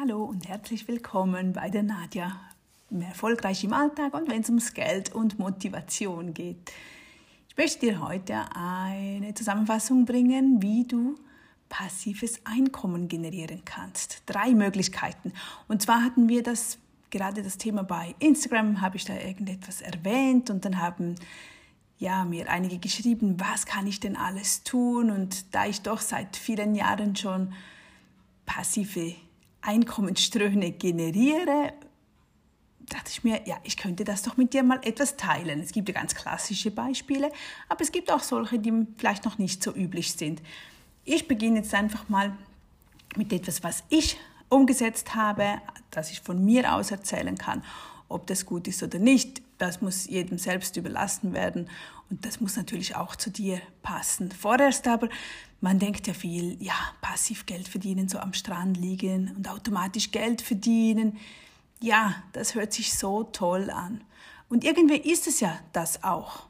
Hallo und herzlich willkommen bei der Nadja. Erfolgreich im Alltag und wenn es ums Geld und Motivation geht. Ich möchte dir heute eine Zusammenfassung bringen, wie du passives Einkommen generieren kannst. Drei Möglichkeiten. Und zwar hatten wir das gerade das Thema bei Instagram, habe ich da irgendetwas erwähnt und dann haben ja, mir einige geschrieben, was kann ich denn alles tun? Und da ich doch seit vielen Jahren schon passive Einkommensströme generiere, dachte ich mir, ja, ich könnte das doch mit dir mal etwas teilen. Es gibt ja ganz klassische Beispiele, aber es gibt auch solche, die vielleicht noch nicht so üblich sind. Ich beginne jetzt einfach mal mit etwas, was ich umgesetzt habe, das ich von mir aus erzählen kann. Ob das gut ist oder nicht, das muss jedem selbst überlassen werden und das muss natürlich auch zu dir passen. Vorerst aber, man denkt ja viel, ja, passiv Geld verdienen, so am Strand liegen und automatisch Geld verdienen. Ja, das hört sich so toll an. Und irgendwie ist es ja das auch.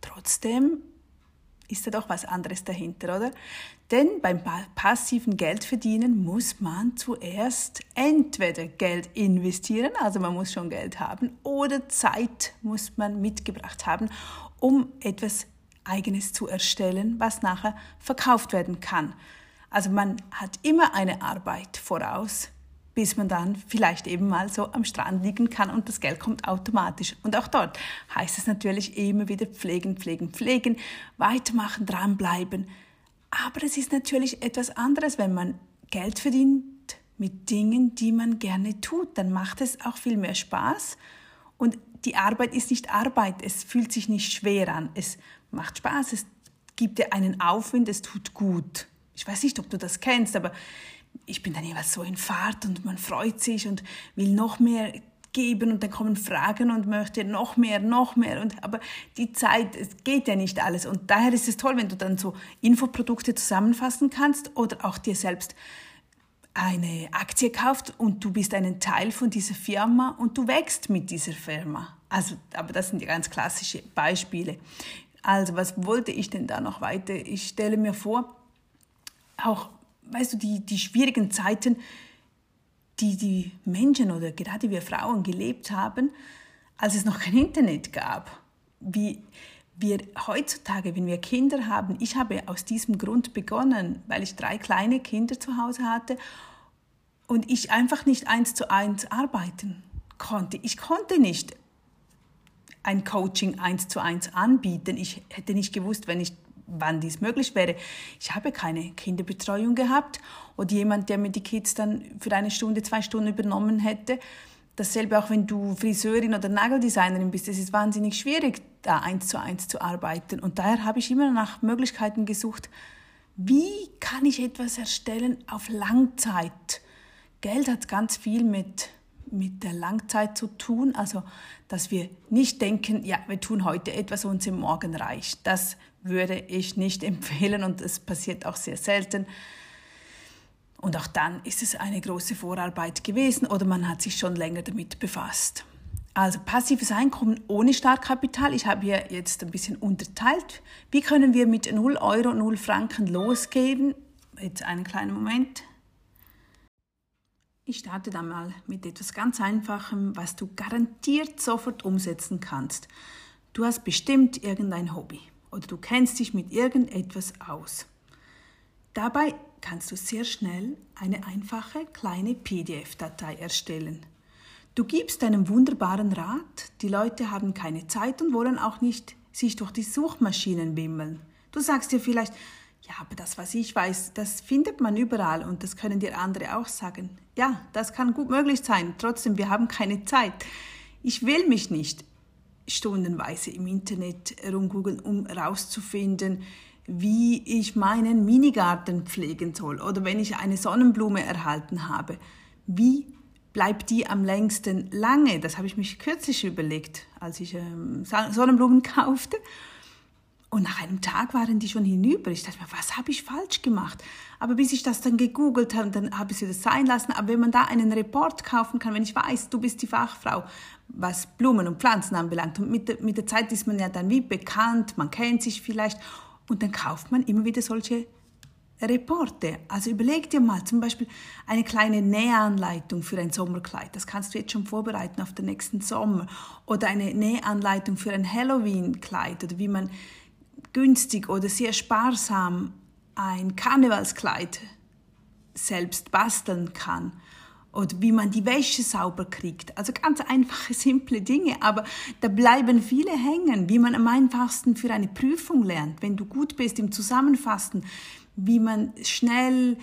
Trotzdem ist da doch was anderes dahinter, oder? Denn beim passiven Geldverdienen muss man zuerst entweder Geld investieren, also man muss schon Geld haben, oder Zeit muss man mitgebracht haben, um etwas eigenes zu erstellen, was nachher verkauft werden kann. Also man hat immer eine Arbeit voraus, bis man dann vielleicht eben mal so am Strand liegen kann und das Geld kommt automatisch. Und auch dort heißt es natürlich immer wieder pflegen, pflegen, pflegen, weitermachen, dranbleiben. Aber es ist natürlich etwas anderes, wenn man Geld verdient mit Dingen, die man gerne tut. Dann macht es auch viel mehr Spaß. Und die Arbeit ist nicht Arbeit. Es fühlt sich nicht schwer an. Es macht Spaß. Es gibt dir einen Aufwind. Es tut gut. Ich weiß nicht, ob du das kennst, aber ich bin dann jeweils so in Fahrt und man freut sich und will noch mehr geben und dann kommen Fragen und möchte noch mehr, noch mehr und aber die Zeit, es geht ja nicht alles und daher ist es toll, wenn du dann so Infoprodukte zusammenfassen kannst oder auch dir selbst eine Aktie kauft und du bist ein Teil von dieser Firma und du wächst mit dieser Firma. Also, aber das sind ja ganz klassische Beispiele. Also, was wollte ich denn da noch weiter? Ich stelle mir vor, auch weißt du, die, die schwierigen Zeiten, die die Menschen oder gerade wir Frauen gelebt haben, als es noch kein Internet gab. Wie wir heutzutage, wenn wir Kinder haben, ich habe aus diesem Grund begonnen, weil ich drei kleine Kinder zu Hause hatte und ich einfach nicht eins zu eins arbeiten konnte. Ich konnte nicht ein Coaching eins zu eins anbieten. Ich hätte nicht gewusst, wenn ich wann dies möglich wäre. Ich habe keine Kinderbetreuung gehabt oder jemand, der mir die Kids dann für eine Stunde, zwei Stunden übernommen hätte. Dasselbe auch wenn du Friseurin oder Nageldesignerin bist. Es ist wahnsinnig schwierig, da eins zu eins zu arbeiten. Und daher habe ich immer nach Möglichkeiten gesucht, wie kann ich etwas erstellen auf Langzeit. Geld hat ganz viel mit mit der Langzeit zu tun, also dass wir nicht denken, ja, wir tun heute etwas und sind morgen reich. Das würde ich nicht empfehlen und es passiert auch sehr selten. Und auch dann ist es eine große Vorarbeit gewesen oder man hat sich schon länger damit befasst. Also passives Einkommen ohne Startkapital. Ich habe hier jetzt ein bisschen unterteilt. Wie können wir mit 0 Euro, 0 Franken losgeben? Jetzt einen kleinen Moment. Ich starte da mal mit etwas ganz Einfachem, was du garantiert sofort umsetzen kannst. Du hast bestimmt irgendein Hobby oder du kennst dich mit irgendetwas aus. Dabei kannst du sehr schnell eine einfache kleine PDF-Datei erstellen. Du gibst deinem wunderbaren Rat, die Leute haben keine Zeit und wollen auch nicht sich durch die Suchmaschinen wimmeln. Du sagst dir vielleicht, ja, aber das, was ich weiß, das findet man überall und das können dir andere auch sagen. Ja, das kann gut möglich sein. Trotzdem, wir haben keine Zeit. Ich will mich nicht stundenweise im Internet rumgoogeln, um herauszufinden, wie ich meinen Minigarten pflegen soll oder wenn ich eine Sonnenblume erhalten habe. Wie bleibt die am längsten lange? Das habe ich mich kürzlich überlegt, als ich ähm, Sonnenblumen kaufte. Und nach einem Tag waren die schon hinüber. Ich dachte mir, was habe ich falsch gemacht? Aber bis ich das dann gegoogelt habe, dann habe ich es wieder sein lassen. Aber wenn man da einen Report kaufen kann, wenn ich weiß, du bist die Fachfrau, was Blumen und Pflanzen anbelangt, und mit der, mit der Zeit ist man ja dann wie bekannt, man kennt sich vielleicht, und dann kauft man immer wieder solche Reporte. Also überleg dir mal zum Beispiel eine kleine Nähanleitung für ein Sommerkleid. Das kannst du jetzt schon vorbereiten auf den nächsten Sommer. Oder eine Nähanleitung für ein Halloween-Kleid oder wie man günstig oder sehr sparsam ein Karnevalskleid selbst basteln kann oder wie man die Wäsche sauber kriegt. Also ganz einfache, simple Dinge, aber da bleiben viele hängen, wie man am einfachsten für eine Prüfung lernt, wenn du gut bist im Zusammenfassen, wie man schnell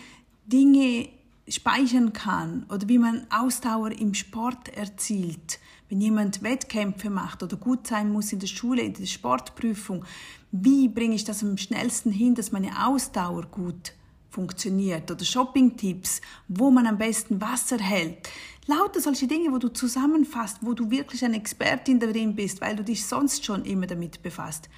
Dinge speichern kann oder wie man Ausdauer im Sport erzielt. Wenn jemand Wettkämpfe macht oder gut sein muss in der Schule, in der Sportprüfung, wie bringe ich das am schnellsten hin, dass meine Ausdauer gut funktioniert oder Shopping-Tipps, wo man am besten Wasser hält. Lauter solche Dinge, wo du zusammenfasst, wo du wirklich eine Expertin darin bist, weil du dich sonst schon immer damit befasst.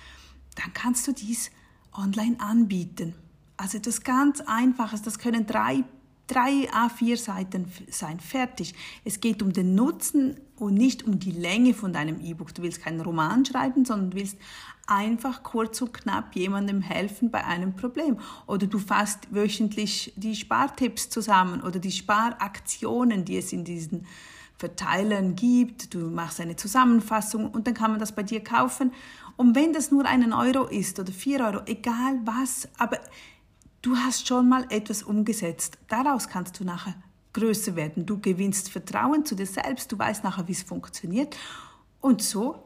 Dann kannst du dies online anbieten. Also etwas ganz Einfaches, das können drei, drei A4 Seiten sein, fertig. Es geht um den Nutzen und nicht um die Länge von deinem E-Book. Du willst keinen Roman schreiben, sondern du willst einfach kurz und knapp jemandem helfen bei einem Problem. Oder du fasst wöchentlich die Spartipps zusammen oder die Sparaktionen, die es in diesen Verteilern gibt. Du machst eine Zusammenfassung und dann kann man das bei dir kaufen. Und wenn das nur einen Euro ist oder vier Euro, egal was, aber du hast schon mal etwas umgesetzt. Daraus kannst du nachher größer werden. Du gewinnst Vertrauen zu dir selbst, du weißt nachher, wie es funktioniert. Und so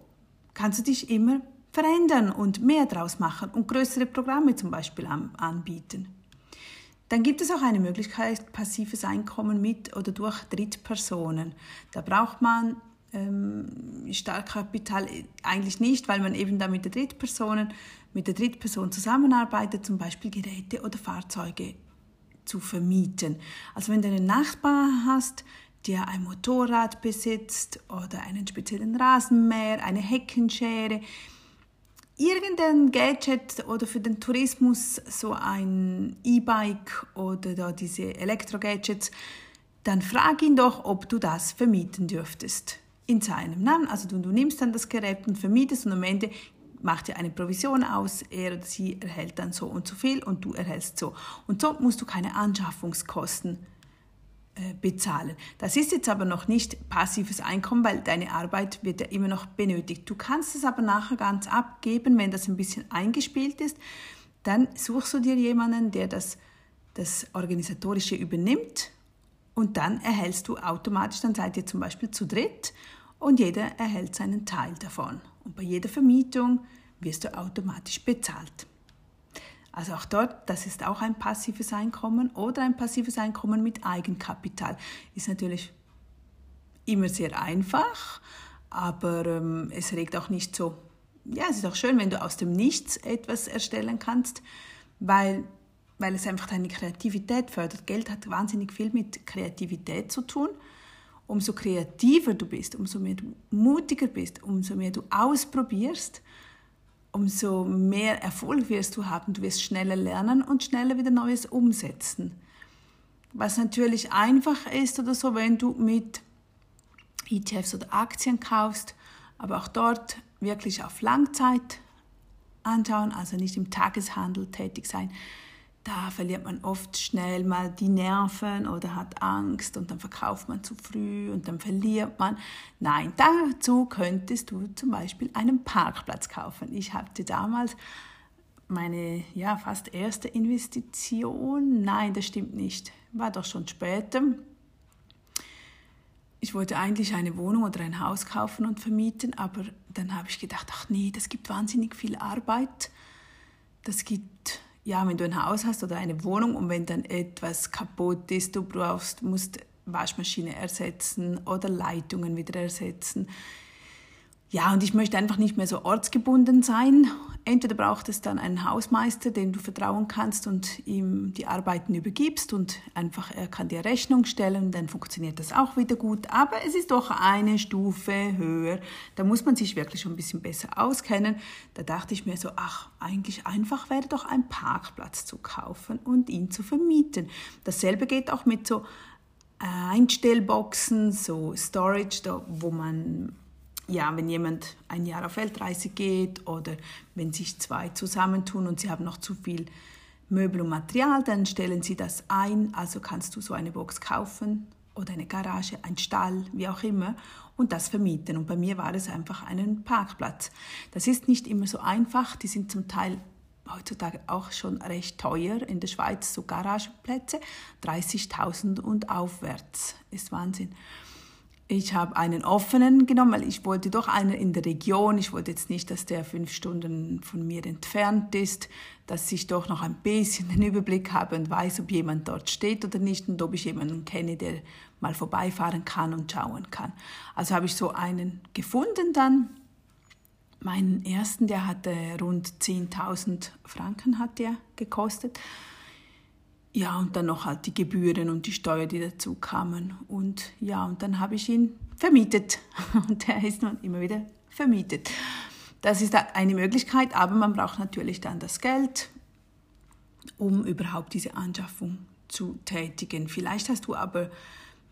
kannst du dich immer verändern und mehr draus machen und größere Programme zum Beispiel anbieten. Dann gibt es auch eine Möglichkeit, passives Einkommen mit oder durch Drittpersonen. Da braucht man ähm, Startkapital eigentlich nicht, weil man eben da mit der Drittpersonen, mit der Drittperson zusammenarbeitet, zum Beispiel Geräte oder Fahrzeuge zu vermieten. Also wenn du einen Nachbar hast, der ein Motorrad besitzt oder einen speziellen Rasenmäher, eine Heckenschere, irgendein Gadget oder für den Tourismus so ein E-Bike oder da diese Elektro-Gadgets, dann frag ihn doch, ob du das vermieten dürftest in seinem Namen. Also du, du nimmst dann das Gerät und vermietest und am Ende macht dir eine Provision aus, er oder sie erhält dann so und so viel und du erhältst so. Und so musst du keine Anschaffungskosten äh, bezahlen. Das ist jetzt aber noch nicht passives Einkommen, weil deine Arbeit wird ja immer noch benötigt. Du kannst es aber nachher ganz abgeben, wenn das ein bisschen eingespielt ist. Dann suchst du dir jemanden, der das, das Organisatorische übernimmt und dann erhältst du automatisch, dann seid ihr zum Beispiel zu dritt und jeder erhält seinen Teil davon. Und bei jeder Vermietung wirst du automatisch bezahlt. Also auch dort, das ist auch ein passives Einkommen oder ein passives Einkommen mit Eigenkapital. Ist natürlich immer sehr einfach, aber ähm, es regt auch nicht so. Ja, es ist auch schön, wenn du aus dem Nichts etwas erstellen kannst, weil, weil es einfach deine Kreativität fördert. Geld hat wahnsinnig viel mit Kreativität zu tun. Umso kreativer du bist, umso mehr du mutiger bist, umso mehr du ausprobierst, umso mehr Erfolg wirst du haben. Du wirst schneller lernen und schneller wieder Neues umsetzen. Was natürlich einfach ist oder so, wenn du mit ETFs oder Aktien kaufst, aber auch dort wirklich auf Langzeit anschauen, also nicht im Tageshandel tätig sein, da verliert man oft schnell mal die Nerven oder hat Angst und dann verkauft man zu früh und dann verliert man. Nein, dazu könntest du zum Beispiel einen Parkplatz kaufen. Ich hatte damals meine ja fast erste Investition. Nein, das stimmt nicht. War doch schon später. Ich wollte eigentlich eine Wohnung oder ein Haus kaufen und vermieten, aber dann habe ich gedacht, ach nee, das gibt wahnsinnig viel Arbeit. Das gibt ja, wenn du ein Haus hast oder eine Wohnung und wenn dann etwas kaputt ist, du brauchst, musst Waschmaschine ersetzen oder Leitungen wieder ersetzen. Ja, und ich möchte einfach nicht mehr so ortsgebunden sein. Entweder braucht es dann einen Hausmeister, dem du vertrauen kannst und ihm die Arbeiten übergibst und einfach er kann dir Rechnung stellen, dann funktioniert das auch wieder gut. Aber es ist doch eine Stufe höher. Da muss man sich wirklich schon ein bisschen besser auskennen. Da dachte ich mir so, ach, eigentlich einfach wäre doch ein Parkplatz zu kaufen und ihn zu vermieten. Dasselbe geht auch mit so Einstellboxen, so Storage, da, wo man ja, wenn jemand ein Jahr auf Weltreise geht oder wenn sich zwei zusammentun und sie haben noch zu viel Möbel und Material, dann stellen sie das ein, also kannst du so eine Box kaufen oder eine Garage, ein Stall, wie auch immer, und das vermieten. Und bei mir war es einfach einen Parkplatz. Das ist nicht immer so einfach, die sind zum Teil heutzutage auch schon recht teuer. In der Schweiz so Garagenplätze, 30.000 und aufwärts, ist Wahnsinn. Ich habe einen offenen genommen, weil ich wollte doch einen in der Region. Ich wollte jetzt nicht, dass der fünf Stunden von mir entfernt ist, dass ich doch noch ein bisschen den Überblick habe und weiß, ob jemand dort steht oder nicht und ob ich jemanden kenne, der mal vorbeifahren kann und schauen kann. Also habe ich so einen gefunden dann. Meinen ersten, der hatte rund 10.000 Franken hat der gekostet. Ja, und dann noch halt die Gebühren und die Steuer, die dazu kamen. Und ja, und dann habe ich ihn vermietet. Und der ist nun immer wieder vermietet. Das ist eine Möglichkeit, aber man braucht natürlich dann das Geld, um überhaupt diese Anschaffung zu tätigen. Vielleicht hast du aber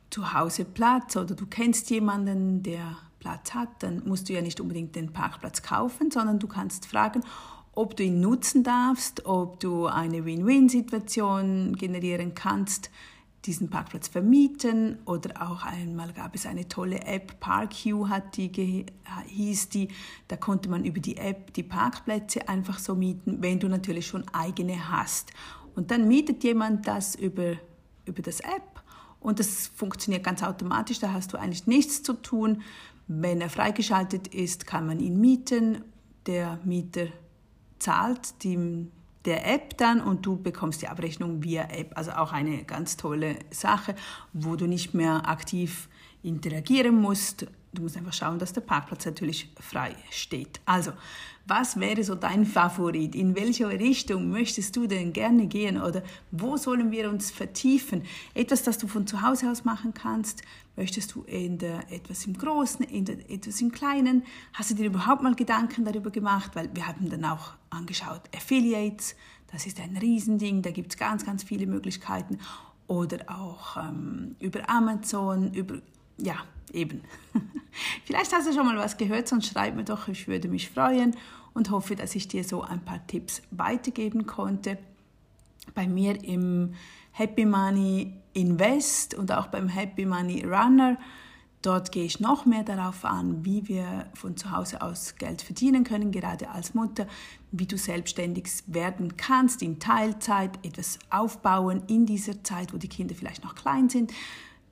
zu Hause Platz oder du kennst jemanden, der Platz hat, dann musst du ja nicht unbedingt den Parkplatz kaufen, sondern du kannst fragen, ob du ihn nutzen darfst, ob du eine Win-Win-Situation generieren kannst, diesen Parkplatz vermieten oder auch einmal gab es eine tolle App, ParkU hat die hieß die, da konnte man über die App die Parkplätze einfach so mieten, wenn du natürlich schon eigene hast. Und dann mietet jemand das über, über das App und das funktioniert ganz automatisch, da hast du eigentlich nichts zu tun. Wenn er freigeschaltet ist, kann man ihn mieten. Der Mieter zahlt die, der App dann und du bekommst die Abrechnung via App. Also auch eine ganz tolle Sache, wo du nicht mehr aktiv interagieren musst. Du musst einfach schauen, dass der Parkplatz natürlich frei steht. Also, was wäre so dein Favorit? In welche Richtung möchtest du denn gerne gehen oder wo sollen wir uns vertiefen? Etwas, das du von zu Hause aus machen kannst? Möchtest du in der, etwas im Großen, in der, etwas im Kleinen? Hast du dir überhaupt mal Gedanken darüber gemacht? Weil wir haben dann auch angeschaut, Affiliates, das ist ein Riesending, da gibt es ganz, ganz viele Möglichkeiten. Oder auch ähm, über Amazon, über ja, eben. Vielleicht hast du schon mal was gehört, sonst schreib mir doch, ich würde mich freuen und hoffe, dass ich dir so ein paar Tipps weitergeben konnte. Bei mir im Happy Money Invest und auch beim Happy Money Runner, dort gehe ich noch mehr darauf an, wie wir von zu Hause aus Geld verdienen können, gerade als Mutter, wie du selbstständig werden kannst in Teilzeit, etwas aufbauen in dieser Zeit, wo die Kinder vielleicht noch klein sind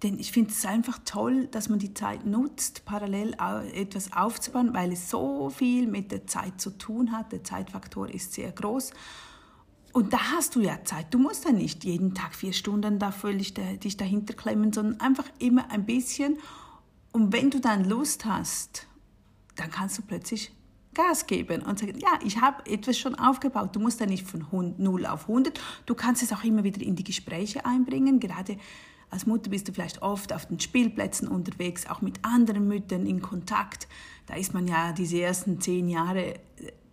denn ich finde es einfach toll, dass man die Zeit nutzt, parallel etwas aufzubauen, weil es so viel mit der Zeit zu tun hat. Der Zeitfaktor ist sehr groß. Und da hast du ja Zeit. Du musst ja nicht jeden Tag vier Stunden da völlig dich dahinter klemmen, sondern einfach immer ein bisschen. Und wenn du dann Lust hast, dann kannst du plötzlich Gas geben und sagen, ja, ich habe etwas schon aufgebaut. Du musst ja nicht von 0 auf 100. Du kannst es auch immer wieder in die Gespräche einbringen. Gerade als Mutter bist du vielleicht oft auf den Spielplätzen unterwegs, auch mit anderen Müttern in Kontakt. Da ist man ja diese ersten zehn Jahre äh,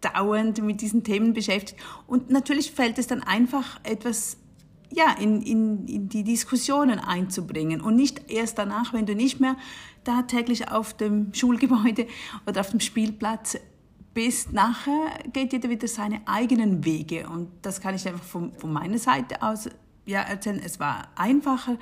dauernd mit diesen Themen beschäftigt. Und natürlich fällt es dann einfach etwas ja, in, in, in die Diskussionen einzubringen und nicht erst danach, wenn du nicht mehr da täglich auf dem Schulgebäude oder auf dem Spielplatz bist. Nachher geht jeder wieder seine eigenen Wege und das kann ich einfach von, von meiner Seite aus ja, erzählen. Es war einfacher,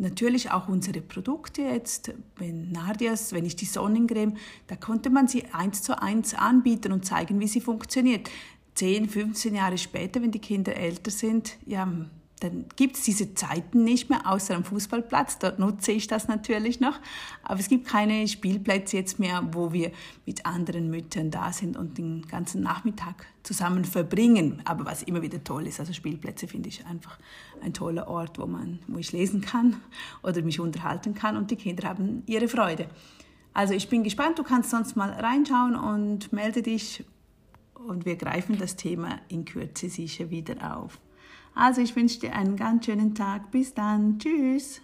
Natürlich auch unsere Produkte jetzt, wenn Nardias, wenn ich die Sonnencreme, da konnte man sie eins zu eins anbieten und zeigen, wie sie funktioniert. 10, 15 Jahre später, wenn die Kinder älter sind, ja, dann gibt es diese Zeiten nicht mehr, außer am Fußballplatz. Dort nutze ich das natürlich noch. Aber es gibt keine Spielplätze jetzt mehr, wo wir mit anderen Müttern da sind und den ganzen Nachmittag zusammen verbringen. Aber was immer wieder toll ist, also Spielplätze finde ich einfach ein toller Ort, wo, man, wo ich lesen kann oder mich unterhalten kann und die Kinder haben ihre Freude. Also ich bin gespannt, du kannst sonst mal reinschauen und melde dich und wir greifen das Thema in Kürze sicher wieder auf. Also ich wünsche dir einen ganz schönen Tag. Bis dann. Tschüss.